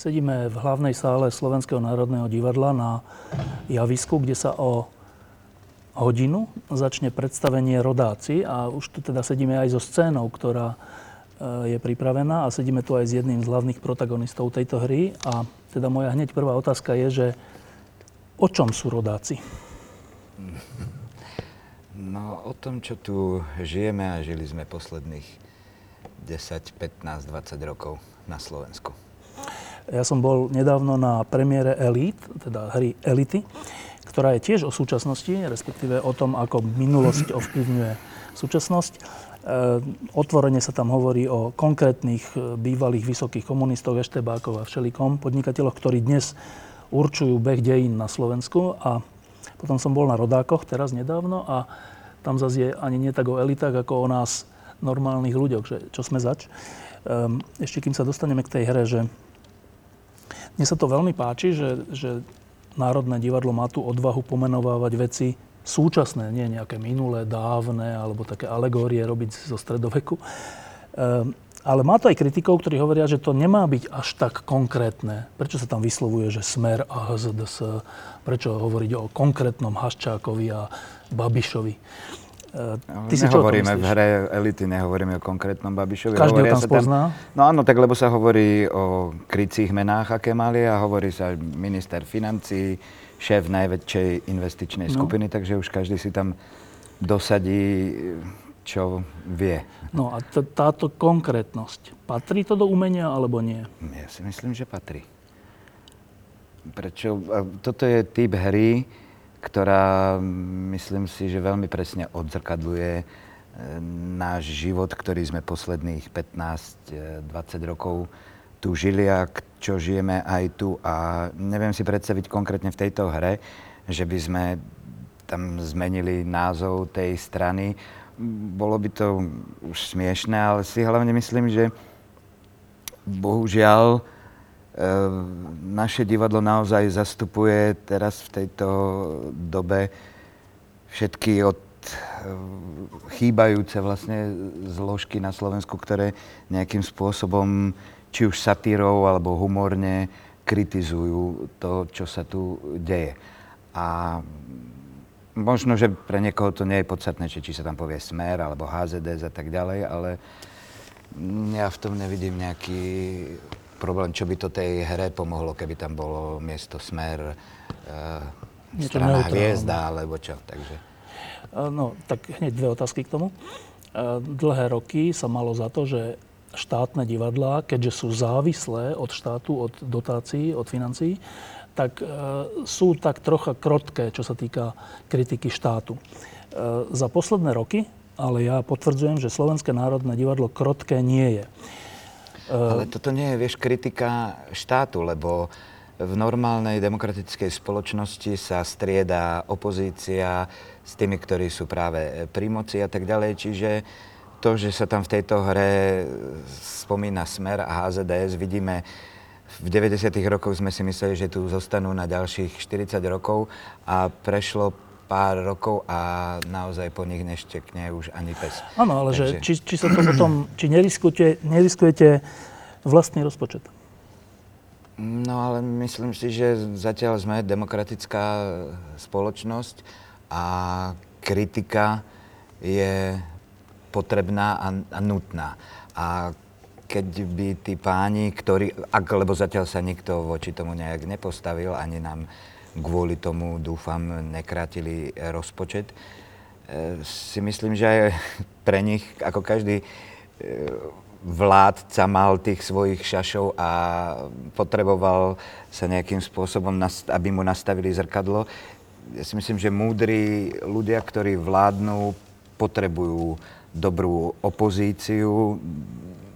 Sedíme v hlavnej sále Slovenského národného divadla na javisku, kde sa o hodinu začne predstavenie Rodáci a už tu teda sedíme aj so scénou, ktorá e, je pripravená a sedíme tu aj s jedným z hlavných protagonistov tejto hry a teda moja hneď prvá otázka je, že o čom sú Rodáci? No o tom, čo tu žijeme a žili sme posledných 10, 15, 20 rokov na Slovensku. Ja som bol nedávno na premiére Elite, teda hry Elity, ktorá je tiež o súčasnosti, respektíve o tom, ako minulosť ovplyvňuje súčasnosť. E, otvorene sa tam hovorí o konkrétnych e, bývalých vysokých komunistoch, eštebákov a všelikom podnikateľoch, ktorí dnes určujú beh dejín na Slovensku. A potom som bol na Rodákoch teraz nedávno a tam zase je ani nie tak o elitách, ako o nás normálnych ľuďoch, že čo sme zač. Ehm, ešte kým sa dostaneme k tej hre, že mne sa to veľmi páči, že, že Národné divadlo má tú odvahu pomenovávať veci súčasné, nie nejaké minulé, dávne, alebo také alegórie robiť zo stredoveku. Ehm, ale má to aj kritikov, ktorí hovoria, že to nemá byť až tak konkrétne. Prečo sa tam vyslovuje, že Smer a HZDS? Prečo hovoriť o konkrétnom Haščákovi a Babišovi? Ty si nehovoríme v hre elity, nehovoríme o konkrétnom Babišovi. Každý ho tam spozná? Tam, no áno, tak lebo sa hovorí o krycích menách, aké mali a hovorí sa minister financí, šéf najväčšej investičnej no. skupiny, takže už každý si tam dosadí, čo vie. No a t- táto konkrétnosť, patrí to do umenia alebo nie? Ja si myslím, že patrí. Prečo? Toto je typ hry, ktorá myslím si, že veľmi presne odzrkadluje e, náš život, ktorý sme posledných 15-20 rokov tu žili a čo žijeme aj tu. A neviem si predstaviť konkrétne v tejto hre, že by sme tam zmenili názov tej strany. Bolo by to už smiešné, ale si hlavne myslím, že bohužiaľ naše divadlo naozaj zastupuje teraz v tejto dobe všetky od ehm, chýbajúce vlastne zložky na Slovensku, ktoré nejakým spôsobom, či už satírou alebo humorne, kritizujú to, čo sa tu deje. A možno, že pre niekoho to nie je podstatné, či, či sa tam povie Smer alebo HZDS a tak ďalej, ale ja v tom nevidím nejaký problém, čo by to tej hre pomohlo, keby tam bolo miesto Smer, uh, strana Hviezda, alebo čo. Takže. Eh, no, tak hneď dve otázky k tomu. Uh, dlhé roky sa malo za to, že štátne divadlá, keďže sú závislé od štátu, od dotácií, od financií, tak uh, sú tak trocha krotké, čo sa týka kritiky štátu. Za posledné roky, ale ja potvrdzujem, že Slovenské národné divadlo krotké nie je. Ale toto nie je, vieš, kritika štátu, lebo v normálnej demokratickej spoločnosti sa strieda opozícia s tými, ktorí sú práve pri moci a tak ďalej. Čiže to, že sa tam v tejto hre spomína Smer a HZDS, vidíme v 90. rokoch sme si mysleli, že tu zostanú na ďalších 40 rokov a prešlo pár rokov a naozaj po nich neštekne už ani pes. Áno, ale Takže... že, či, či sa to potom, či neriskujete, neriskujete vlastný rozpočet? No ale myslím si, že zatiaľ sme demokratická spoločnosť a kritika je potrebná a, a nutná. A keď by tí páni, ktorí, ak, lebo zatiaľ sa nikto voči tomu nejak nepostavil, ani nám kvôli tomu, dúfam, nekrátili rozpočet. E, si myslím, že aj pre nich, ako každý e, vládca mal tých svojich šašov a potreboval sa nejakým spôsobom, aby mu nastavili zrkadlo. ja si myslím, že múdri ľudia, ktorí vládnu, potrebujú dobrú opozíciu,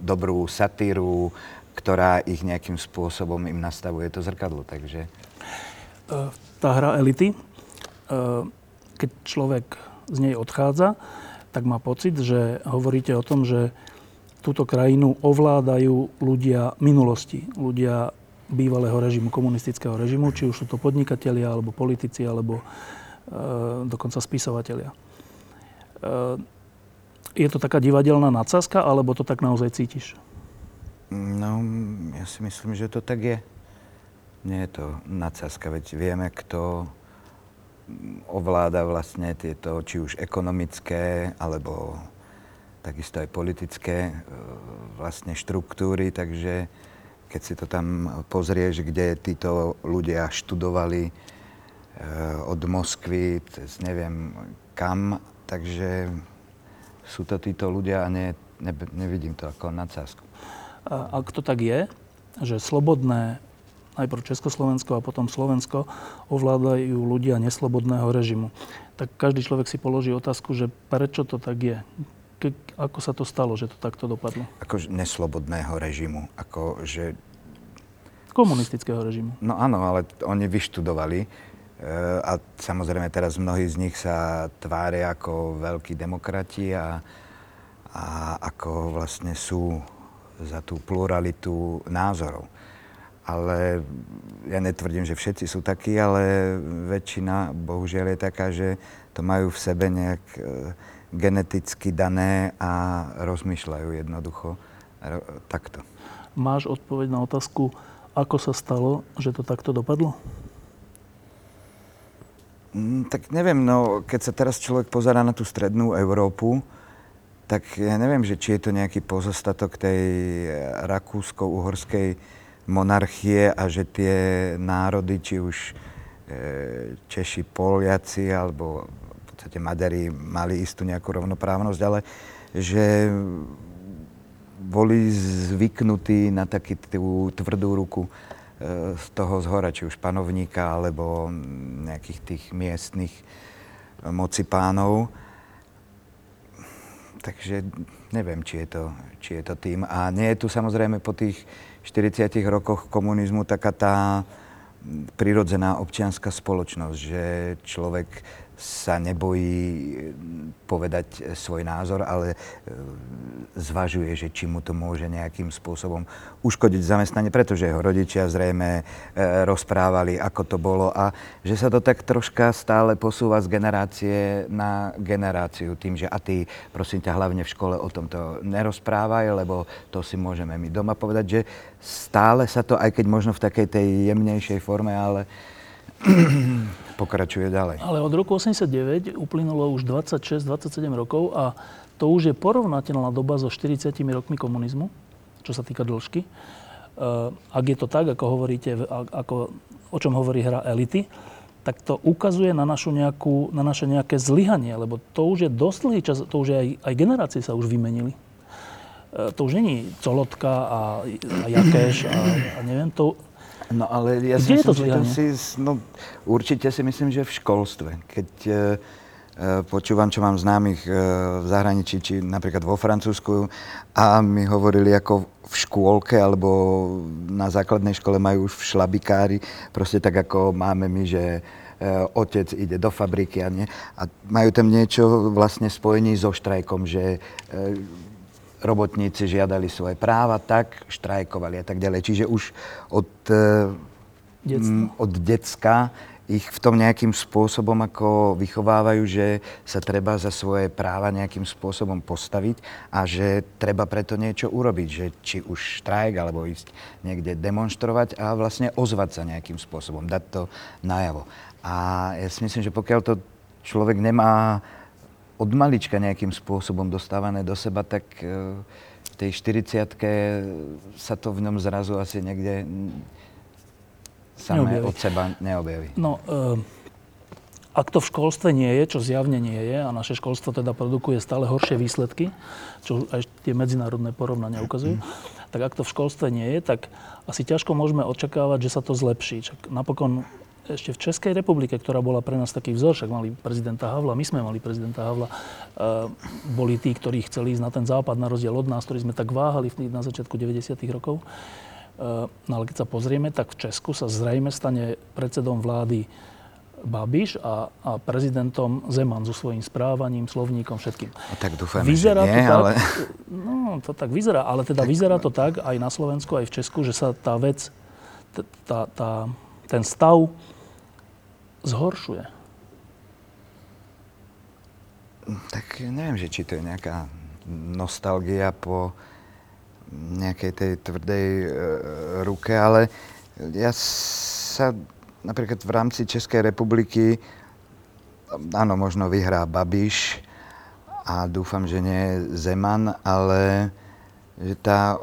dobrú satíru, ktorá ich nejakým spôsobom im nastavuje to zrkadlo. Takže... Tá hra elity, keď človek z nej odchádza, tak má pocit, že hovoríte o tom, že túto krajinu ovládajú ľudia minulosti, ľudia bývalého režimu, komunistického režimu, či už sú to podnikatelia, alebo politici, alebo e, dokonca spisovatelia. E, je to taká divadelná nadsázka, alebo to tak naozaj cítiš? No, ja si myslím, že to tak je. Nie je to nadsázka, veď vieme, kto ovláda vlastne tieto, či už ekonomické, alebo takisto aj politické e, vlastne štruktúry, takže keď si to tam pozrieš, kde títo ľudia študovali e, od Moskvy cez neviem kam, takže sú to títo ľudia a ne, ne, nevidím to ako nadsázku. A ak to tak je, že slobodné najprv Československo a potom Slovensko ovládajú ľudia neslobodného režimu. Tak každý človek si položí otázku, že prečo to tak je? Ke, ako sa to stalo, že to takto dopadlo? Ako neslobodného režimu, ako že... Komunistického režimu. No áno, ale oni vyštudovali e, a samozrejme teraz mnohí z nich sa tvária ako veľkí demokrati a, a ako vlastne sú za tú pluralitu názorov ale ja netvrdím, že všetci sú takí, ale väčšina bohužiaľ je taká, že to majú v sebe nejak e, geneticky dané a rozmýšľajú jednoducho takto. Máš odpoveď na otázku, ako sa stalo, že to takto dopadlo? Mm, tak neviem, no keď sa teraz človek pozera na tú strednú Európu, tak ja neviem, že či je to nejaký pozostatok tej rakúsko-uhorskej monarchie a že tie národy, či už e, Češi, Poliaci alebo v podstate Maďari mali istú nejakú rovnoprávnosť, ale že boli zvyknutí na takú tú tvrdú ruku e, z toho zhora, či už panovníka alebo nejakých tých miestnych moci pánov. Takže neviem, či je, to, či je to tým. A nie je tu samozrejme po tých 40 rokoch komunizmu taká tá prirodzená občianská spoločnosť, že človek sa nebojí povedať svoj názor, ale e, zvažuje, že či mu to môže nejakým spôsobom uškodiť zamestnanie, pretože jeho rodičia zrejme e, rozprávali, ako to bolo a že sa to tak troška stále posúva z generácie na generáciu tým, že a ty, prosím ťa, hlavne v škole o tomto nerozprávaj, lebo to si môžeme my doma povedať, že stále sa to, aj keď možno v takej tej jemnejšej forme, ale pokračuje ďalej. Ale od roku 89 uplynulo už 26-27 rokov a to už je porovnateľná doba so 40 rokmi komunizmu, čo sa týka dĺžky. Eh, ak je to tak, ako hovoríte, ako, o čom hovorí hra elity, tak to ukazuje na, našu nejakú, na naše nejaké zlyhanie, lebo to už je dosť dlhý čas, to už aj, aj generácie sa už vymenili. Eh, to už není Colotka a, a Jakeš a, a neviem, to, No ale ja si myslím, to si, no, určite si myslím, že v školstve. Keď e, počúvam, čo mám známych e, v zahraničí, či napríklad vo Francúzsku, a mi hovorili ako v škôlke alebo na základnej škole majú už v šlabikári, proste tak ako máme my, že otec ide do fabriky a, nie, a majú tam niečo vlastne spojení so štrajkom, že robotníci žiadali svoje práva, tak štrajkovali a tak ďalej. Čiže už od, m, od decka ich v tom nejakým spôsobom ako vychovávajú, že sa treba za svoje práva nejakým spôsobom postaviť a že treba preto niečo urobiť, že či už štrajk alebo ísť niekde demonstrovať a vlastne ozvať sa nejakým spôsobom, dať to najavo. A ja si myslím, že pokiaľ to človek nemá od malička nejakým spôsobom dostávané do seba, tak e, v tej 40 sa to v ňom zrazu asi niekde samé neobjaví. od seba neobjaví. No, e, ak to v školstve nie je, čo zjavne nie je, a naše školstvo teda produkuje stále horšie výsledky, čo aj tie medzinárodné porovnania ukazujú, tak ak to v školstve nie je, tak asi ťažko môžeme očakávať, že sa to zlepší. Čak napokon ešte v Českej republike, ktorá bola pre nás taký vzor, však mali prezidenta Havla, my sme mali prezidenta Havla, boli tí, ktorí chceli ísť na ten západ, na rozdiel od nás, ktorí sme tak váhali na začiatku 90. rokov. No ale keď sa pozrieme, tak v Česku sa zrejme stane predsedom vlády Babiš a, a prezidentom Zeman so svojím správaním, slovníkom, všetkým. A tak dúfam, vyzerá že nie, to ale... Tak, no, to tak vyzerá, ale teda tak... vyzerá to tak aj na Slovensku, aj v Česku, že sa tá vec, tá, tá, ten stav zhoršuje. Tak neviem, že či to je nejaká nostalgia po nejakej tej tvrdej e, ruke, ale ja sa napríklad v rámci Českej republiky, áno, možno vyhrá Babiš a dúfam, že nie Zeman, ale že tá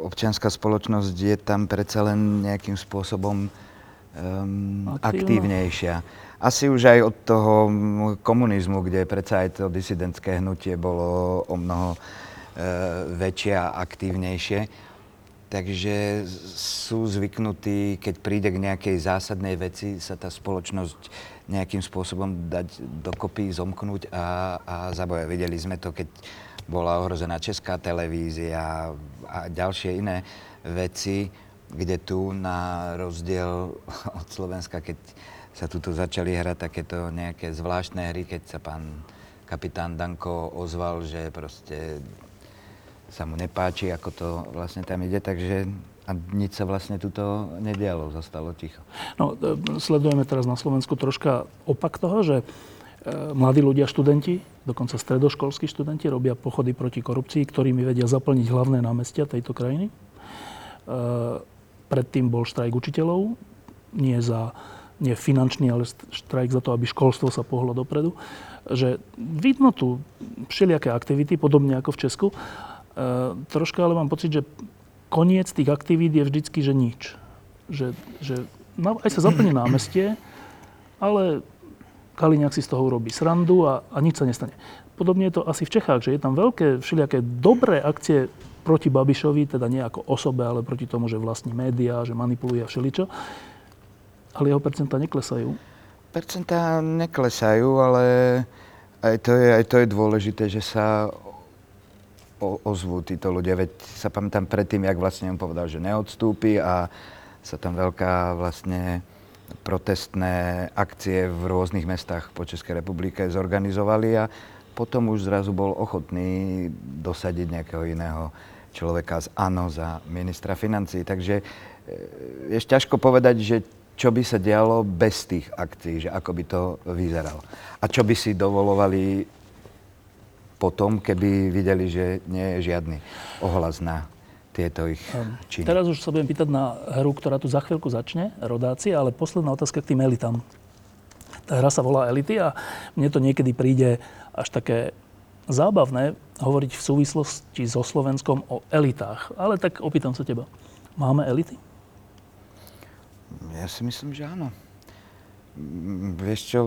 občianská spoločnosť je tam predsa len nejakým spôsobom um, aktívnejšia. Asi už aj od toho komunizmu, kde predsa aj to disidentské hnutie bolo o mnoho uh, väčšie a aktívnejšie. Takže sú zvyknutí, keď príde k nejakej zásadnej veci, sa tá spoločnosť nejakým spôsobom dať dokopy, zomknúť a, a zaboja. Videli sme to, keď bola ohrozená česká televízia a ďalšie iné veci, kde tu na rozdiel od Slovenska, keď sa tu začali hrať takéto nejaké zvláštne hry, keď sa pán kapitán Danko ozval, že proste sa mu nepáči, ako to vlastne tam ide, takže a nič sa vlastne tuto nedialo, zostalo ticho. No, e, sledujeme teraz na Slovensku troška opak toho, že e, mladí ľudia, študenti, dokonca stredoškolskí študenti robia pochody proti korupcii, ktorými vedia zaplniť hlavné námestia tejto krajiny. E, predtým bol štrajk učiteľov, nie za nie finančný, ale štrajk za to, aby školstvo sa pohlo dopredu. Že vidno tu všelijaké aktivity, podobne ako v Česku. Uh, troška ale mám pocit, že koniec tých aktivít je vždycky, že nič. Že, že no, aj sa zaplní námestie, ale Kaliňák si z toho urobí srandu a, a nič sa nestane. Podobne je to asi v Čechách, že je tam veľké všelijaké dobré akcie proti Babišovi, teda nie ako osobe, ale proti tomu, že vlastní médiá, že manipuluje všeličo. Ale jeho percentá neklesajú. Percentá neklesajú, ale aj to je, aj to je dôležité, že sa ozvú títo ľudia. Veď sa pamätám predtým, jak vlastne on povedal, že neodstúpi a sa tam veľká vlastne protestné akcie v rôznych mestách po Českej republike zorganizovali a potom už zrazu bol ochotný dosadiť nejakého iného človeka z ANO za ministra financí. Takže je ťažko povedať, že čo by sa dialo bez tých akcií, že ako by to vyzeralo. A čo by si dovolovali potom, keby videli, že nie je žiadny ohlas na tieto ich činy. Teraz už sa budem pýtať na hru, ktorá tu za chvíľku začne, rodáci, ale posledná otázka k tým elitám. Tá hra sa volá Elity a mne to niekedy príde až také zábavné hovoriť v súvislosti so Slovenskom o elitách. Ale tak opýtam sa teba. Máme elity? Ja si myslím, že áno. Vieš čo,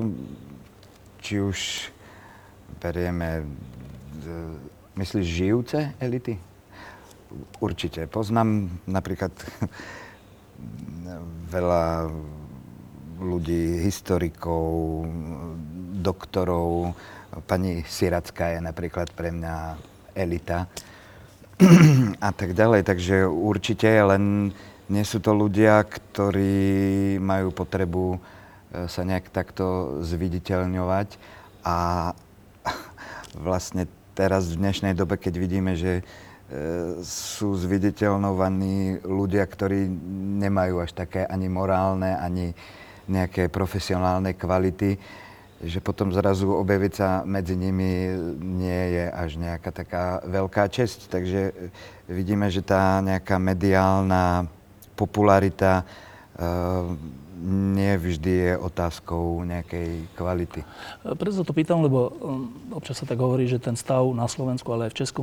či už berieme myslíš žijúce elity? Určite. Poznám napríklad veľa ľudí, historikov, doktorov. Pani Siracká je napríklad pre mňa elita a tak ďalej. Takže určite, len nie sú to ľudia, ktorí majú potrebu e, sa nejak takto zviditeľňovať a vlastne teraz v dnešnej dobe, keď vidíme, že e, sú zviditeľnovaní ľudia, ktorí nemajú až také ani morálne, ani nejaké profesionálne kvality, že potom zrazu objaviť sa medzi nimi nie je až nejaká taká veľká česť. Takže vidíme, že tá nejaká mediálna popularita e, nie vždy je otázkou nejakej kvality. Preto to pýtam, lebo občas sa tak hovorí, že ten stav na Slovensku, ale aj v Česku,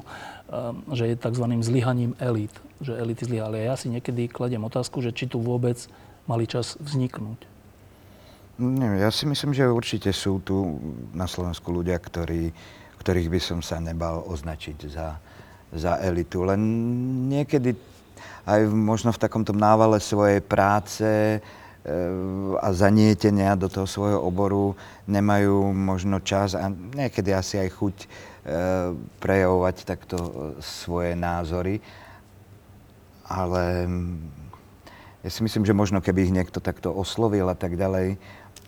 že je tzv. zlyhaním elít. Že elity zlyhali. A ja si niekedy kladiem otázku, že či tu vôbec mali čas vzniknúť. Nie, ja si myslím, že určite sú tu na Slovensku ľudia, ktorí, ktorých by som sa nebal označiť za, za elitu. Len niekedy aj možno v takomto návale svojej práce a zanietenia do toho svojho oboru nemajú možno čas a niekedy asi aj chuť e, prejavovať takto svoje názory. Ale ja si myslím, že možno keby ich niekto takto oslovil a tak ďalej,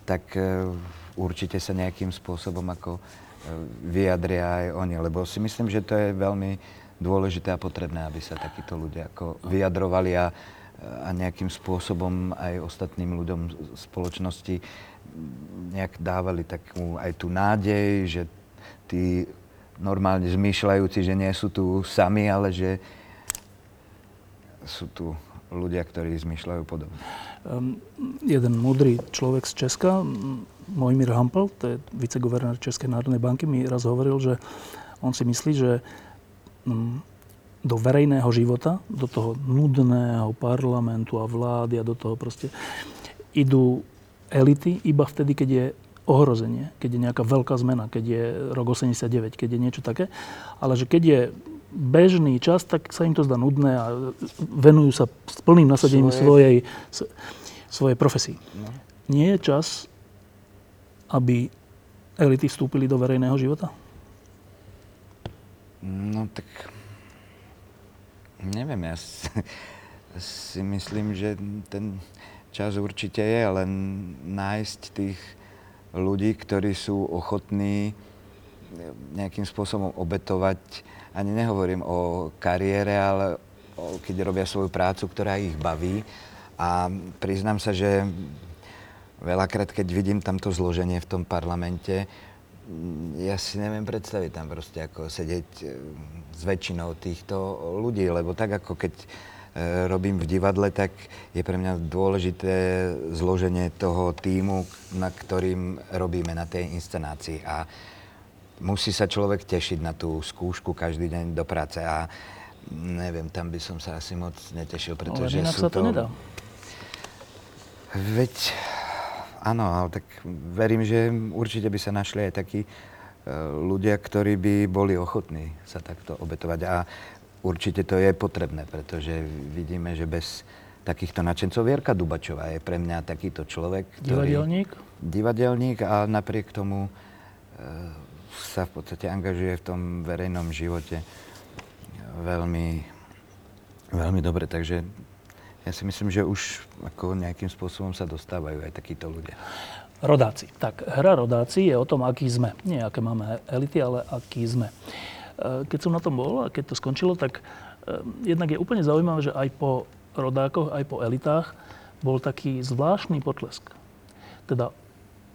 tak určite sa nejakým spôsobom ako vyjadria aj oni, lebo si myslím, že to je veľmi dôležité a potrebné, aby sa takíto ľudia ako vyjadrovali a, a nejakým spôsobom aj ostatným ľuďom spoločnosti nejak dávali takú aj tú nádej, že tí normálne zmýšľajúci, že nie sú tu sami, ale že sú tu ľudia, ktorí zmýšľajú podobne. Um, jeden múdry človek z Česka, Mojmír Hampel, to je viceguvernér Českej národnej banky, mi raz hovoril, že on si myslí, že um, do verejného života, do toho nudného parlamentu a vlády a do toho proste idú elity iba vtedy, keď je ohrozenie, keď je nejaká veľká zmena, keď je rok 89, keď je niečo také. Ale že keď je bežný čas, tak sa im to zdá nudné a venujú sa s plným nasadením svojej, svojej profesii. No. Nie je čas, aby elity vstúpili do verejného života? No tak neviem, ja si, si myslím, že ten čas určite je, len nájsť tých ľudí, ktorí sú ochotní nejakým spôsobom obetovať ani nehovorím o kariére, ale o, keď robia svoju prácu, ktorá ich baví. A priznám sa, že veľakrát, keď vidím tamto zloženie v tom parlamente, mm, ja si neviem predstaviť tam proste ako sedieť e, s väčšinou týchto ľudí, lebo tak ako keď e, robím v divadle, tak je pre mňa dôležité zloženie toho týmu, na ktorým robíme na tej inscenácii. A musí sa človek tešiť na tú skúšku každý deň do práce a neviem, tam by som sa asi moc netešil, pretože ale sú sa to... to nedá. Veď, áno, ale tak verím, že určite by sa našli aj takí e, ľudia, ktorí by boli ochotní sa takto obetovať. A určite to je potrebné, pretože vidíme, že bez takýchto nadšencov Vierka Dubačová je pre mňa takýto človek. Ktorý, divadelník? Divadelník a napriek tomu e, sa v podstate angažuje v tom verejnom živote veľmi, veľmi dobre. Takže ja si myslím, že už ako nejakým spôsobom sa dostávajú aj takíto ľudia. Rodáci. Tak, hra rodáci je o tom, aký sme. Nie aké máme elity, ale aký sme. E, keď som na tom bol a keď to skončilo, tak e, jednak je úplne zaujímavé, že aj po rodákoch, aj po elitách bol taký zvláštny potlesk. Teda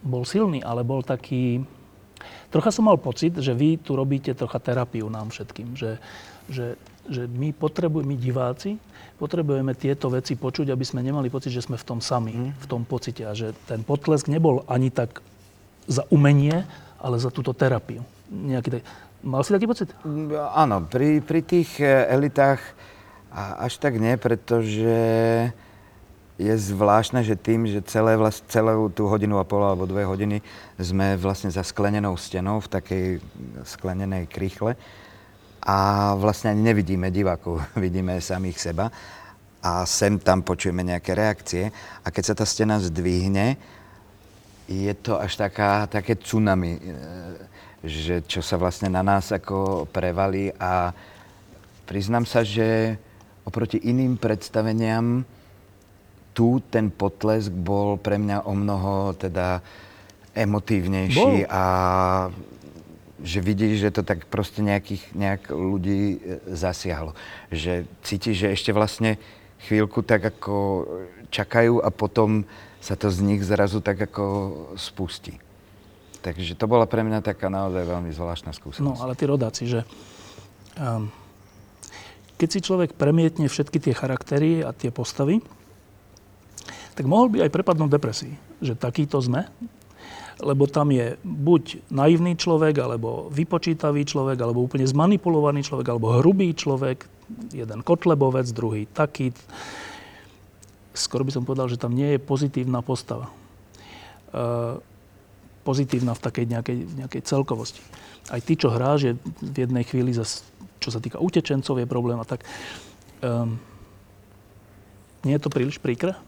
bol silný, ale bol taký, Trocha som mal pocit, že vy tu robíte trocha terapiu nám všetkým, že, že, že my potrebujeme, my diváci, potrebujeme tieto veci počuť, aby sme nemali pocit, že sme v tom sami, mm. v tom pocite a že ten potlesk nebol ani tak za umenie, ale za túto terapiu. Nejaký tak... Mal si taký pocit? Áno, pri, pri tých eh, elitách až tak nie, pretože je zvláštne, že tým, že celé vlast, celú tú hodinu a pol alebo dve hodiny sme vlastne za sklenenou stenou v takej sklenenej krychle a vlastne ani nevidíme divákov, vidíme samých seba a sem tam počujeme nejaké reakcie. A keď sa tá stena zdvihne, je to až taká, také tsunami, e, že čo sa vlastne na nás ako prevalí. A priznám sa, že oproti iným predstaveniam tu ten potlesk bol pre mňa o mnoho teda emotívnejší bol. a že vidíš, že to tak proste nejakých, nejak ľudí e, zasiahlo. Že cítiš, že ešte vlastne chvíľku tak ako čakajú a potom sa to z nich zrazu tak ako spustí. Takže to bola pre mňa taká naozaj veľmi zvláštna skúsenosť. No, ale tí rodáci, že um, keď si človek premietne všetky tie charaktery a tie postavy, tak mohol by aj prepadnúť depresii, že takýto sme, lebo tam je buď naivný človek, alebo vypočítavý človek, alebo úplne zmanipulovaný človek, alebo hrubý človek, jeden kotlebovec, druhý taký. Skoro by som povedal, že tam nie je pozitívna postava. E, pozitívna v takej nejakej, nejakej celkovosti. Aj ty, čo hráš, je v jednej chvíli, zas, čo sa týka utečencov, je problém a tak. E, nie je to príliš príkre?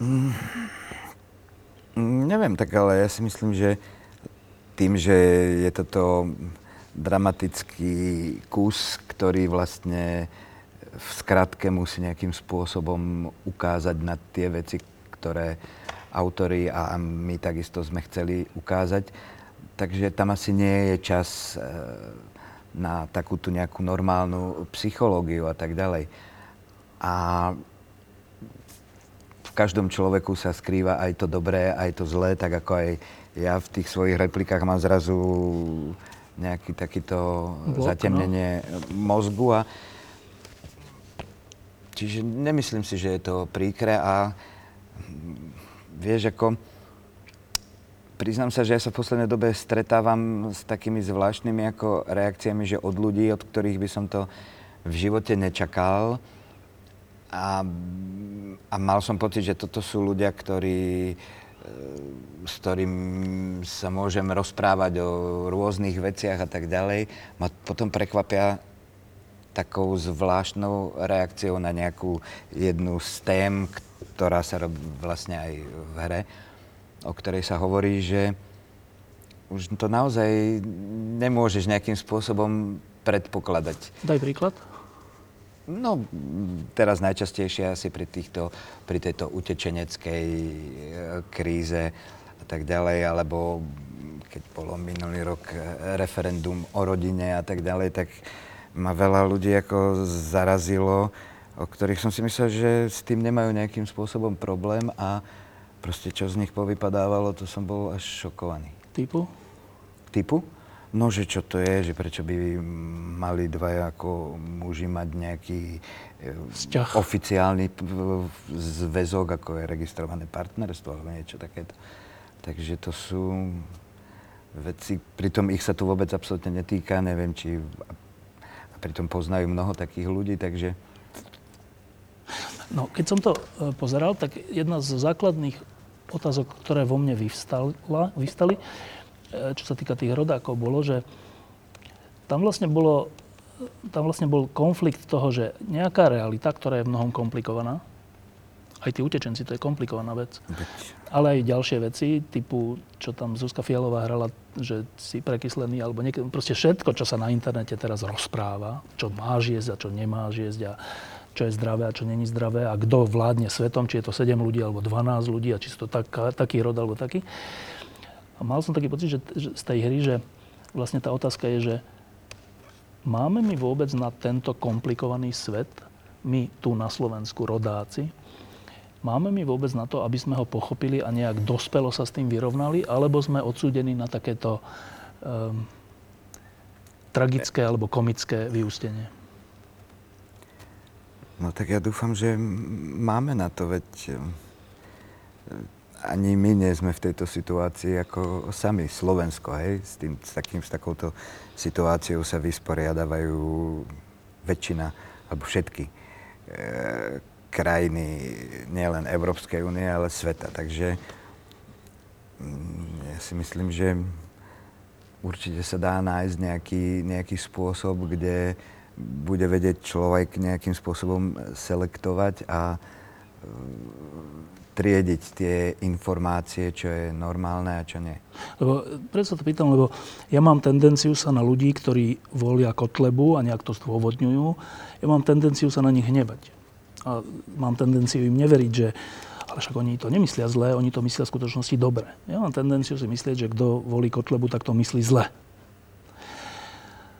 Mm, neviem, tak ale ja si myslím, že tým, že je toto dramatický kus, ktorý vlastne v skratke musí nejakým spôsobom ukázať na tie veci, ktoré autori a my takisto sme chceli ukázať. Takže tam asi nie je čas e, na takúto nejakú normálnu psychológiu a tak ďalej. A v každom človeku sa skrýva aj to dobré, aj to zlé, tak ako aj ja v tých svojich replikách mám zrazu nejaký takýto Blok, zatemnenie no. mozgu a čiže nemyslím si, že je to príkre a vieš, ako priznám sa, že ja sa v poslednej dobe stretávam s takými zvláštnymi ako reakciami, že od ľudí, od ktorých by som to v živote nečakal. A, a mal som pocit, že toto sú ľudia, ktorí E, s ktorým sa môžem rozprávať o rôznych veciach a tak ďalej, ma potom prekvapia takou zvláštnou reakciou na nejakú jednu z tém, ktorá sa robí vlastne aj v hre, o ktorej sa hovorí, že už to naozaj nemôžeš nejakým spôsobom predpokladať. Daj príklad. No, teraz najčastejšie asi pri, týchto, pri tejto utečeneckej e, kríze a tak ďalej, alebo keď bolo minulý rok e, referendum o rodine a tak ďalej, tak ma veľa ľudí ako zarazilo, o ktorých som si myslel, že s tým nemajú nejakým spôsobom problém a proste čo z nich povypadávalo, to som bol až šokovaný. Typu? Typu? No, že čo to je, že prečo by mali dvaja ako muži mať nejaký e, Vzťah. oficiálny zväzok, ako je registrované partnerstvo alebo niečo takéto. Takže to sú veci, pritom ich sa tu vôbec absolútne netýka, neviem, či a pritom poznajú mnoho takých ľudí, takže... No, keď som to e, pozeral, tak jedna z základných otázok, ktoré vo mne vyvstala, vyvstali, čo sa týka tých rodákov, bolo, že tam vlastne bolo tam vlastne bol konflikt toho, že nejaká realita, ktorá je v mnohom komplikovaná, aj tí utečenci, to je komplikovaná vec. Ale aj ďalšie veci, typu, čo tam Zuzka Fialová hrala, že si prekyslený, alebo niek- proste všetko, čo sa na internete teraz rozpráva, čo máš jesť a čo nemáš jesť a čo je zdravé a čo není zdravé a kto vládne svetom, či je to 7 ľudí alebo 12 ľudí a či sú to tak, taký rod alebo taký. A mal som taký pocit, že, že z tej hry, že vlastne tá otázka je, že máme my vôbec na tento komplikovaný svet, my tu na Slovensku, rodáci, máme my vôbec na to, aby sme ho pochopili a nejak dospelo sa s tým vyrovnali, alebo sme odsúdení na takéto um, tragické alebo komické vyústenie? No tak ja dúfam, že máme na to, veď ani my nie sme v tejto situácii ako sami, Slovensko, hej, s, tým, s, takým, s takouto situáciou sa vysporiadavajú väčšina, alebo všetky e, krajiny, nielen Európskej únie, ale sveta. Takže mm, ja si myslím, že určite sa dá nájsť nejaký, nejaký spôsob, kde bude vedieť človek nejakým spôsobom selektovať a triediť tie informácie, čo je normálne a čo nie. Lebo, preto to pýtam, lebo ja mám tendenciu sa na ľudí, ktorí volia Kotlebu a nejak to zdôvodňujú, ja mám tendenciu sa na nich hnevať. A mám tendenciu im neveriť, že ale však oni to nemyslia zle, oni to myslia v skutočnosti dobre. Ja mám tendenciu si myslieť, že kto volí Kotlebu, tak to myslí zle.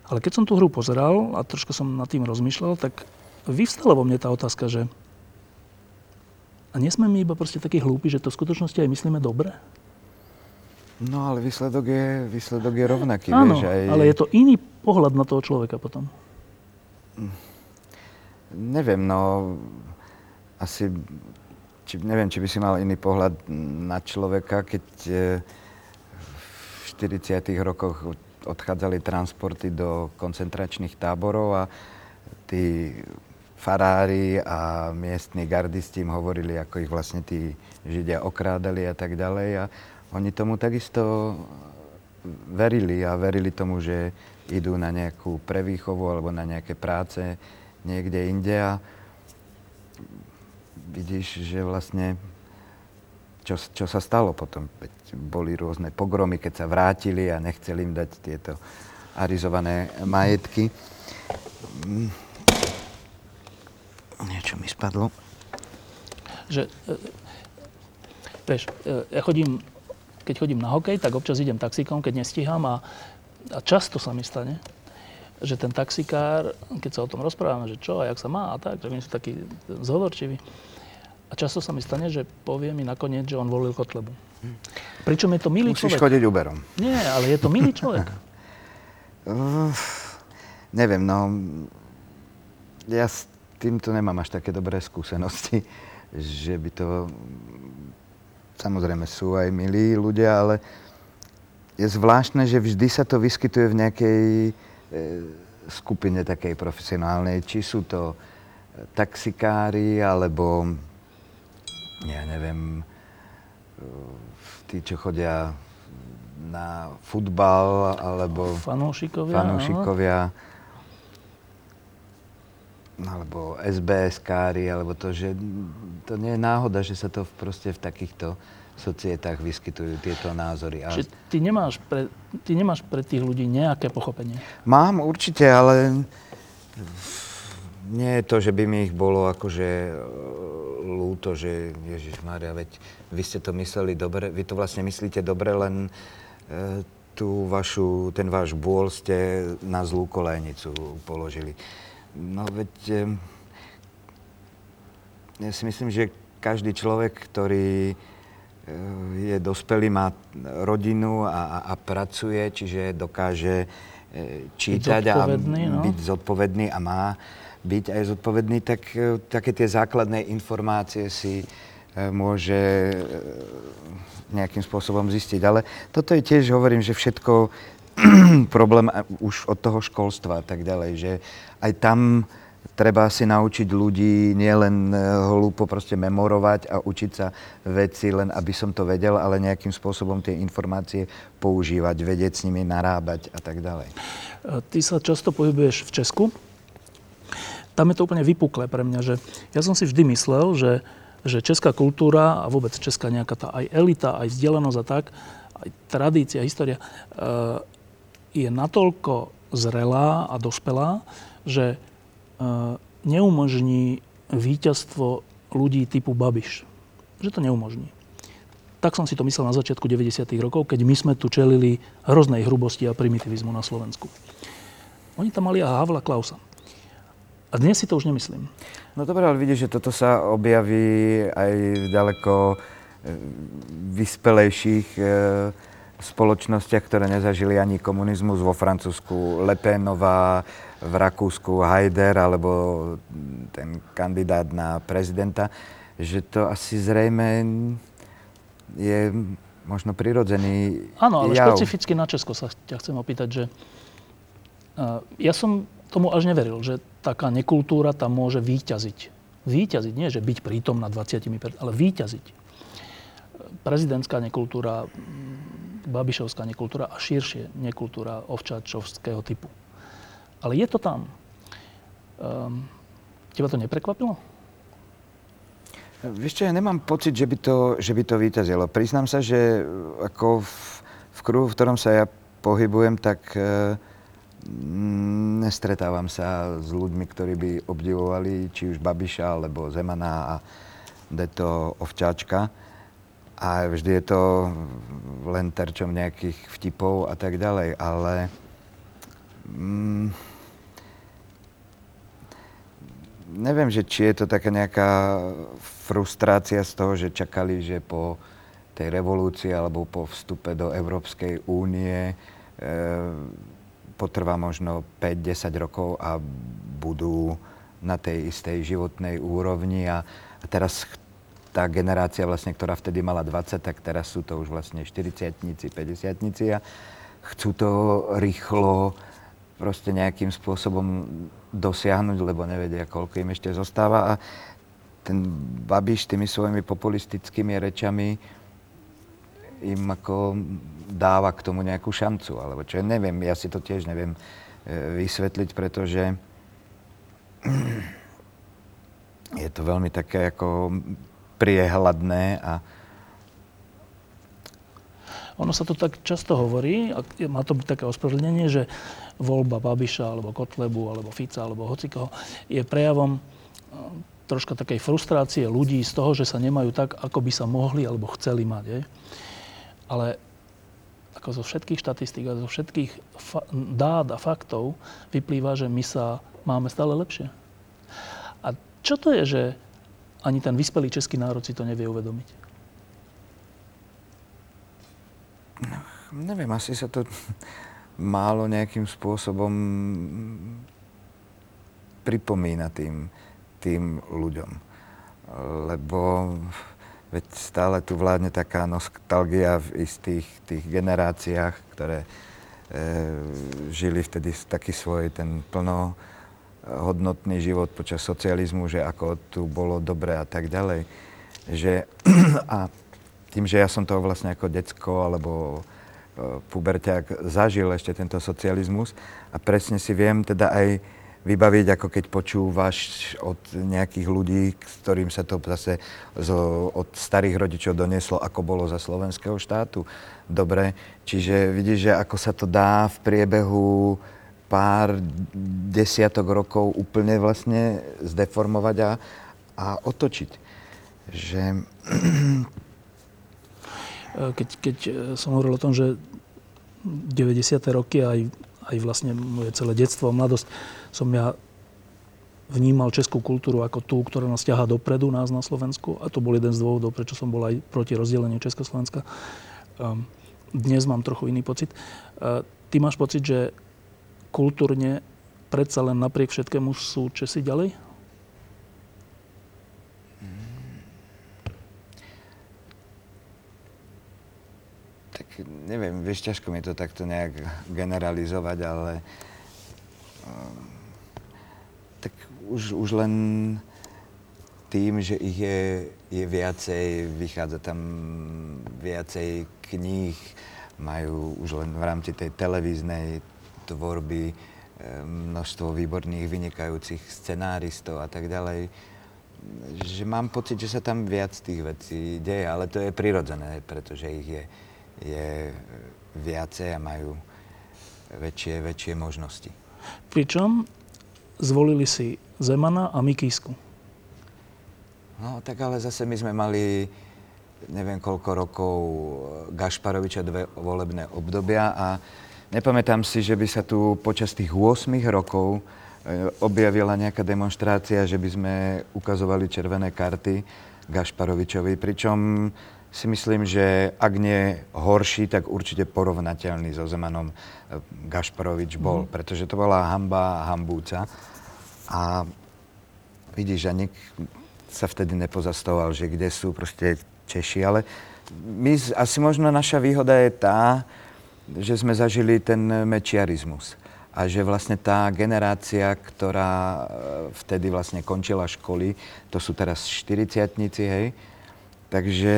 Ale keď som tú hru pozeral a troška som nad tým rozmýšľal, tak vyvstala vo mne tá otázka, že a nesme my iba proste takí hlúpi, že to v skutočnosti aj myslíme dobre? No ale výsledok je, výsledok je rovnaký. Áno, vieš, aj... ale je to iný pohľad na toho človeka potom. Neviem, no asi, či, neviem, či by si mal iný pohľad na človeka, keď e, v 40. rokoch odchádzali transporty do koncentračných táborov a tí farári a miestni gardisti im hovorili, ako ich vlastne tí Židia okrádali a tak ďalej. A oni tomu takisto verili a verili tomu, že idú na nejakú prevýchovu alebo na nejaké práce niekde inde a vidíš, že vlastne čo, čo sa stalo potom. Veď boli rôzne pogromy, keď sa vrátili a nechceli im dať tieto arizované majetky. Niečo mi spadlo. Že, e, vieš, e, ja chodím, keď chodím na hokej, tak občas idem taxíkom, keď nestíham a, a často sa mi stane, že ten taxikár, keď sa o tom rozprávame, že čo a jak sa má a tak, že oni sú takí zhovorčiví. A často sa mi stane, že povie mi nakoniec, že on volil Kotlebu. Pričom je to milý Musíš človek. chodiť Uberom. Nie, ale je to milý človek. Uh, neviem, no... Ja s týmto nemám až také dobré skúsenosti, že by to... Samozrejme sú aj milí ľudia, ale je zvláštne, že vždy sa to vyskytuje v nejakej e, skupine takej profesionálnej. Či sú to taxikári, alebo ja neviem, tí, čo chodia na futbal, alebo Fanúšikovia. fanúšikovia, alebo SBS-kári, alebo to, že to nie je náhoda, že sa to proste v takýchto societách vyskytujú tieto názory. A Čiže ty nemáš, pre, ty nemáš pre tých ľudí nejaké pochopenie. Mám určite, ale nie je to, že by mi ich bolo akože e, lúto, že Ježiš Mária, veď vy ste to mysleli dobre, vy to vlastne myslíte dobre, len e, tú vašu, ten váš bôl ste na zlú kolejnicu položili. No veď e, ja si myslím, že každý človek, ktorý e, je dospelý, má rodinu a, a, a pracuje, čiže dokáže e, čítať a zodpovedný, no. byť zodpovedný a má byť aj zodpovedný, tak také tie základné informácie si môže nejakým spôsobom zistiť. Ale toto je tiež, hovorím, že všetko problém už od toho školstva a tak ďalej, že aj tam treba si naučiť ľudí nielen hlúpo proste memorovať a učiť sa veci, len aby som to vedel, ale nejakým spôsobom tie informácie používať, vedieť s nimi narábať a tak ďalej. Ty sa často pohybuješ v Česku. Tam je to úplne vypuklé pre mňa, že ja som si vždy myslel, že, že česká kultúra a vôbec česká nejaká tá aj elita, aj vzdelanosť a tak, aj tradícia, história, uh, je natoľko zrelá a dospelá, že uh, neumožní víťazstvo ľudí typu Babiš. Že to neumožní. Tak som si to myslel na začiatku 90. rokov, keď my sme tu čelili hroznej hrubosti a primitivizmu na Slovensku. Oni tam mali Havla Klausa. A dnes si to už nemyslím. No dobre, ale vidíš, že toto sa objaví aj v ďaleko e, vyspelejších e, spoločnostiach, ktoré nezažili ani komunizmus vo Francúzsku, Lepénová, v Rakúsku Haider alebo ten kandidát na prezidenta, že to asi zrejme je možno prirodzený Áno, ale jav. špecificky na Česko sa ťa chcem opýtať, že uh, ja som tomu až neveril, že taká nekultúra tam môže výťaziť. Výťaziť, nie že byť prítom na 20%, ale výťaziť. Prezidentská nekultúra, babišovská nekultúra a širšie nekultúra ovčáčovského typu. Ale je to tam. Um, teba to neprekvapilo? Vieš čo, ja nemám pocit, že by to, že by to vyťazilo. Priznám sa, že ako v, v kruhu, v ktorom sa ja pohybujem, tak e, nestretávam sa s ľuďmi, ktorí by obdivovali či už Babiša, alebo Zemana a deto Ovčáčka. A vždy je to len terčom nejakých vtipov a tak ďalej, ale... Mm, neviem, že či je to taká nejaká frustrácia z toho, že čakali, že po tej revolúcii alebo po vstupe do Európskej únie e, potrvá možno 5-10 rokov a budú na tej istej životnej úrovni. A, a teraz tá generácia, vlastne, ktorá vtedy mala 20, tak teraz sú to už vlastne 40-tnici, 50 a chcú to rýchlo proste nejakým spôsobom dosiahnuť, lebo nevedia, koľko im ešte zostáva. A ten Babiš tými svojimi populistickými rečami im ako dáva k tomu nejakú šancu, alebo čo neviem, ja si to tiež neviem e, vysvetliť, pretože je to veľmi také ako priehľadné a ono sa to tak často hovorí, a má to byť také ospravedlnenie, že voľba Babiša, alebo Kotlebu, alebo Fica, alebo hocikoho, je prejavom e, troška takej frustrácie ľudí z toho, že sa nemajú tak, ako by sa mohli alebo chceli mať. Je? Ale ako zo všetkých štatistík a zo všetkých fa- dát a faktov vyplýva, že my sa máme stále lepšie. A čo to je, že ani ten vyspelý český národ si to nevie uvedomiť? No, neviem, asi sa to málo nejakým spôsobom pripomína tým, tým ľuďom. Lebo veď stále tu vládne taká nostalgia v istých tých generáciách, ktoré e, žili vtedy taký svoj ten plno hodnotný život počas socializmu, že ako tu bolo dobre a tak ďalej. Že, a tým, že ja som to vlastne ako decko alebo e, puberťák zažil ešte tento socializmus a presne si viem teda aj vybaviť, ako keď počúvaš od nejakých ľudí, ktorým sa to zase zo, od starých rodičov donieslo, ako bolo za slovenského štátu. Dobre, čiže vidíš, že ako sa to dá v priebehu pár desiatok rokov úplne vlastne zdeformovať a, a otočiť. Že... Keď, keď som hovoril o tom, že 90. roky aj, aj vlastne moje celé detstvo a mladosť som ja vnímal českú kultúru ako tú, ktorá nás ťahá dopredu, nás na Slovensku. A to bol jeden z dôvodov, prečo som bol aj proti rozdeleniu Československa. Ehm, dnes mám trochu iný pocit. Ehm, ty máš pocit, že kultúrne predsa len napriek všetkému sú Česi ďalej? Tak neviem, vieš, ťažko mi to takto nejak generalizovať, ale um, tak už, už len tým, že ich je, je viacej, vychádza tam viacej kníh, majú už len v rámci tej televíznej tvorby eh, množstvo výborných, vynikajúcich scenáristov a tak ďalej, že mám pocit, že sa tam viac tých vecí deje, ale to je prirodzené, pretože ich je, je viacej a majú väčšie, väčšie možnosti. Pričom zvolili si Zemana a Mikísku. No, tak ale zase my sme mali neviem koľko rokov Gašparoviča dve volebné obdobia a nepamätám si, že by sa tu počas tých 8 rokov e, objavila nejaká demonstrácia, že by sme ukazovali červené karty Gašparovičovi, pričom si myslím, že ak nie horší, tak určite porovnateľný so Zemanom e, Gašparovič bol, mm. pretože to bola hamba hambúca. A vidíš, že nik sa vtedy nepozastavoval, že kde sú proste Češi, ale my, asi možno naša výhoda je tá, že sme zažili ten mečiarizmus. A že vlastne tá generácia, ktorá e, vtedy vlastne končila školy, to sú teraz 40 hej, takže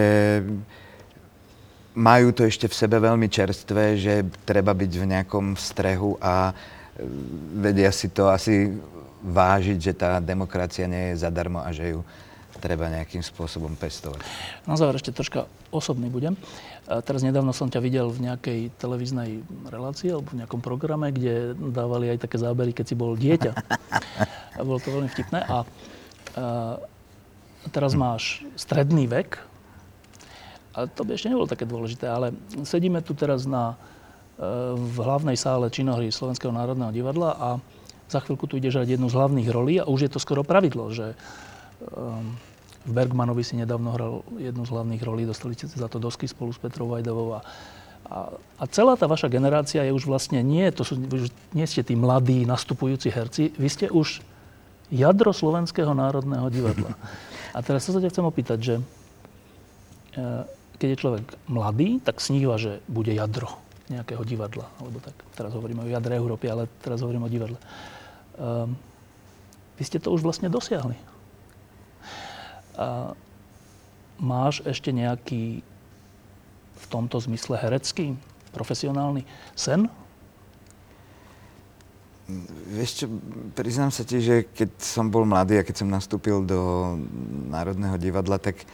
majú to ešte v sebe veľmi čerstvé, že treba byť v nejakom strehu a e, vedia si to asi vážiť, že tá demokracia nie je zadarmo a že ju treba nejakým spôsobom pestovať. Na záver ešte troška osobný budem. Teraz nedávno som ťa videl v nejakej televíznej relácii alebo v nejakom programe, kde dávali aj také zábery, keď si bol dieťa. A bolo to veľmi vtipné. A, a teraz máš stredný vek, a to by ešte nebolo také dôležité, ale sedíme tu teraz na, e, v hlavnej sále činohry Slovenského národného divadla a za chvíľku tu ideš hrať jednu z hlavných rolí a už je to skoro pravidlo, že um, v Bergmanovi si nedávno hral jednu z hlavných rolí, dostali ste za to dosky spolu s Petrou Vajdovou a, a, a celá tá vaša generácia je už vlastne nie, to sú, nie ste tí mladí nastupujúci herci, vy ste už jadro Slovenského národného divadla. A teraz sa ťa chcem opýtať, že e, keď je človek mladý, tak sníva, že bude jadro nejakého divadla, alebo tak. Teraz hovoríme o jadre Európy, ale teraz hovorím o divadle. Um, vy ste to už vlastne dosiahli. A máš ešte nejaký v tomto zmysle herecký, profesionálny sen? Vieš čo, priznám sa ti, že keď som bol mladý a keď som nastúpil do Národného divadla, tak e,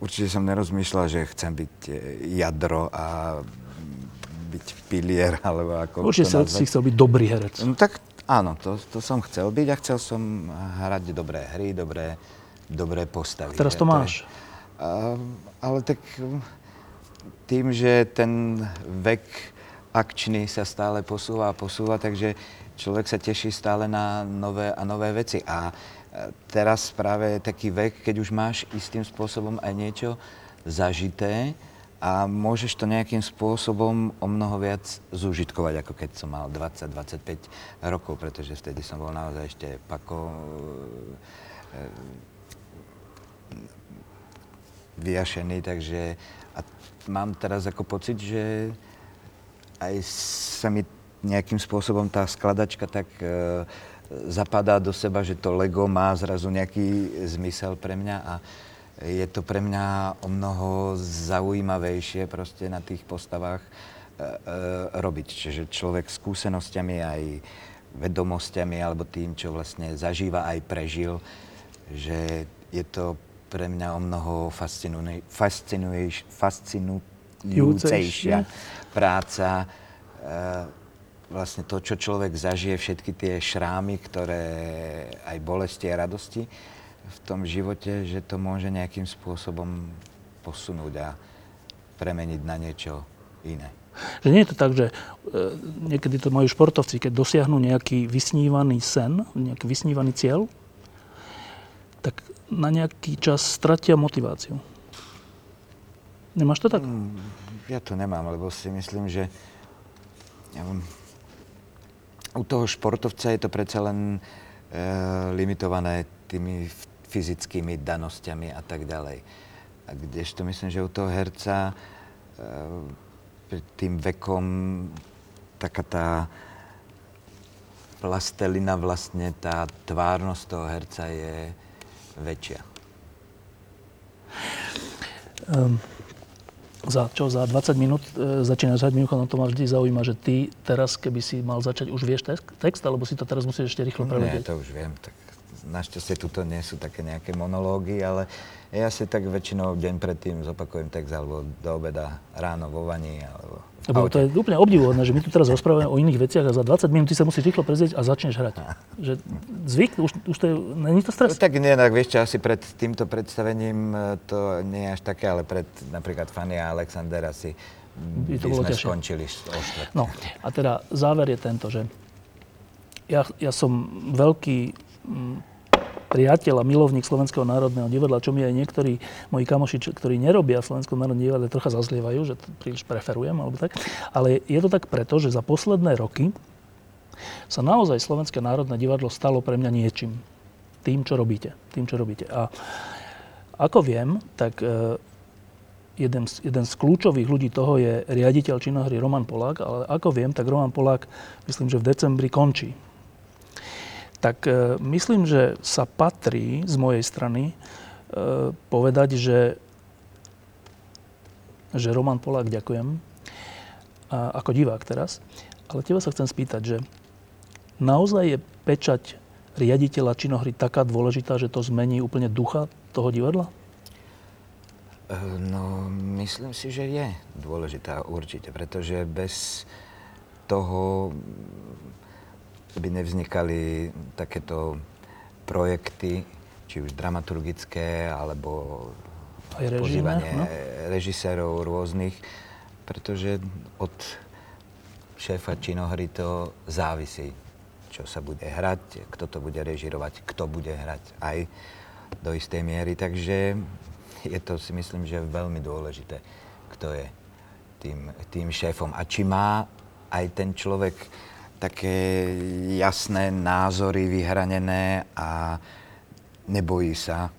určite som nerozmýšľal, že chcem byť e, jadro a byť pilier, alebo ako Určite to si chcel byť dobrý herec. No tak áno, to, to som chcel byť a chcel som hrať dobré hry, dobré, dobré postavy. A teraz to máš. A, ale tak tým, že ten vek akčný sa stále posúva a posúva, takže človek sa teší stále na nové a nové veci. A teraz práve taký vek, keď už máš istým spôsobom aj niečo zažité a môžeš to nejakým spôsobom o mnoho viac zúžitkovať, ako keď som mal 20-25 rokov, pretože vtedy som bol naozaj ešte pako e, vyjašený, takže a mám teraz ako pocit, že aj sa mi nejakým spôsobom tá skladačka tak e, zapadá do seba, že to Lego má zrazu nejaký zmysel pre mňa a je to pre mňa o mnoho zaujímavejšie proste na tých postavách e, e, robiť. Čiže človek skúsenosťami aj vedomosťami alebo tým, čo vlastne zažíva aj prežil, že je to pre mňa o mnoho fascinujúcejšia práca. E, vlastne to, čo človek zažije, všetky tie šrámy, ktoré aj bolesti a radosti v tom živote, že to môže nejakým spôsobom posunúť a premeniť na niečo iné. Že nie je to tak, že e, niekedy to majú športovci, keď dosiahnu nejaký vysnívaný sen, nejaký vysnívaný cieľ, tak na nejaký čas stratia motiváciu. Nemáš to tak? Mm, ja to nemám, lebo si myslím, že ja u toho športovca je to predsa len e, limitované tými fyzickými danosťami a tak ďalej. A kdežto myslím, že u toho herca e, tým vekom taká tá plastelina vlastne, tá tvárnosť toho herca je väčšia. Um za čo, za 20 minút e, začínaš hrať, mimochodom to ma vždy zaujíma, že ty teraz, keby si mal začať, už vieš text, text alebo si to teraz musíš ešte rýchlo prevedieť? Nie, to už viem. Tak našťastie tuto nie sú také nejaké monológy, ale ja si tak väčšinou deň predtým zopakujem text alebo do obeda, ráno vo vani alebo lebo to je úplne obdivuhodné, že my tu teraz rozprávame o iných veciach a za 20 minút ty sa musíš rýchlo prezrieť a začneš hrať. Že zvyk, už, už to je, není to stres? No, tak nie, tak vieš čo, asi pred týmto predstavením e, to nie je až také, ale pred napríklad Fanny a Alexander asi by to bolo sme ťažšie. skončili o No a teda záver je tento, že ja, ja som veľký priateľ a milovník Slovenského národného divadla, čo mi aj niektorí moji kamoši, ktorí nerobia v Slovenskom národnom divadle, trocha zazlievajú, že to príliš preferujem alebo tak. Ale je to tak preto, že za posledné roky sa naozaj Slovenské národné divadlo stalo pre mňa niečím. Tým, čo robíte. Tým, čo robíte. A ako viem, tak e, jeden z, jeden z kľúčových ľudí toho je riaditeľ činohry Roman Polák, ale ako viem, tak Roman Polák, myslím, že v decembri končí tak e, myslím, že sa patrí z mojej strany e, povedať, že, že Roman Polák ďakujem, ako divák teraz, ale teba sa chcem spýtať, že naozaj je pečať riaditeľa činohry taká dôležitá, že to zmení úplne ducha toho divadla? E, no, myslím si, že je dôležitá určite, pretože bez toho by nevznikali takéto projekty, či už dramaturgické, alebo Aj režime, pozývanie no? režisérov rôznych, pretože od šéfa činohry to závisí, čo sa bude hrať, kto to bude režirovať, kto bude hrať aj do istej miery. Takže je to si myslím, že veľmi dôležité, kto je tým, tým šéfom. A či má aj ten človek také jasné názory vyhranené a nebojí sa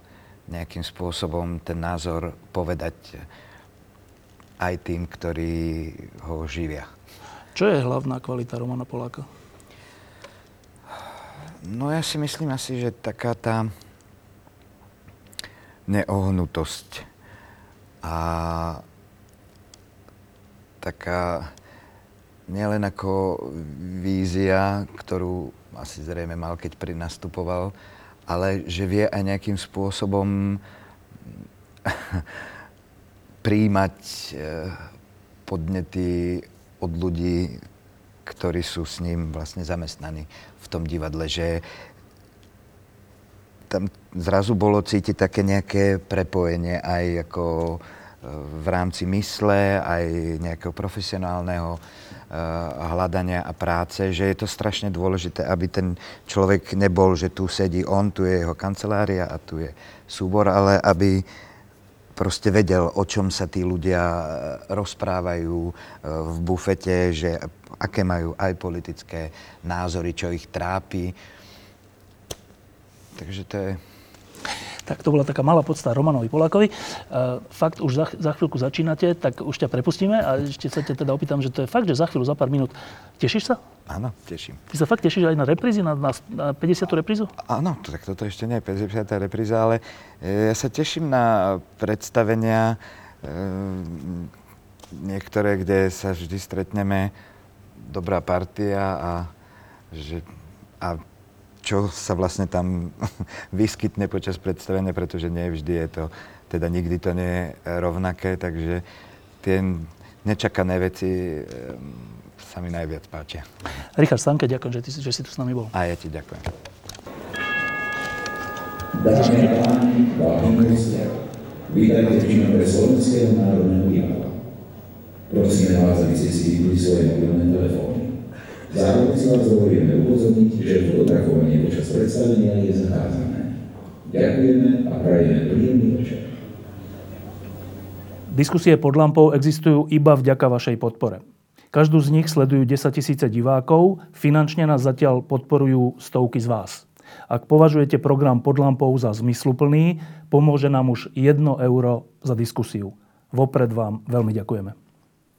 nejakým spôsobom ten názor povedať aj tým, ktorí ho živia. Čo je hlavná kvalita Romana Poláka? No ja si myslím asi, že taká tá neohnutosť a taká nielen ako vízia, ktorú asi zrejme mal, keď nastupoval, ale že vie aj nejakým spôsobom príjmať podnety od ľudí, ktorí sú s ním vlastne zamestnaní v tom divadle, že tam zrazu bolo cítiť také nejaké prepojenie aj ako e, v rámci mysle, aj nejakého profesionálneho hľadania a práce, že je to strašne dôležité, aby ten človek nebol, že tu sedí on, tu je jeho kancelária a tu je súbor, ale aby proste vedel, o čom sa tí ľudia e, rozprávajú v bufete, že aké majú aj politické názory, čo ich trápi. Takže to je... Tak to bola taká malá podsta Romanovi Polákovi. Uh, fakt, už za, za chvíľku začínate, tak už ťa prepustíme a ešte sa ťa teda opýtam, že to je fakt, že za chvíľu, za pár minút. Tešíš sa? Áno, teším. Ty sa fakt tešíš aj na reprízy, na, na, na 50. reprízu? Áno, tak toto ešte nie je 50. repríza, ale e, ja sa teším na predstavenia e, niektoré, kde sa vždy stretneme dobrá partia a, že, a čo sa vlastne tam vyskytne počas predstavenia, pretože nie vždy je to, teda nikdy to nie je rovnaké, takže tie nečakané veci ehm, sa mi najviac páčia. Richard Stanke, ďakujem, že, ty, že si tu s nami bol. A ja ti ďakujem. Dámy a páni, vážení hostia, vítajte v pre Slovenského národného divadla. Prosíme vás, aby ste si vypli svoje mobilné telefóny. Zároveň si vás dovolíme upozorniť, že fotografovanie počas predstavenia je zakázané. Ďakujeme a prajeme príjemný večer. Diskusie pod lampou existujú iba vďaka vašej podpore. Každú z nich sledujú 10 tisíce divákov, finančne nás zatiaľ podporujú stovky z vás. Ak považujete program pod lampou za zmysluplný, pomôže nám už 1 euro za diskusiu. Vopred vám veľmi ďakujeme.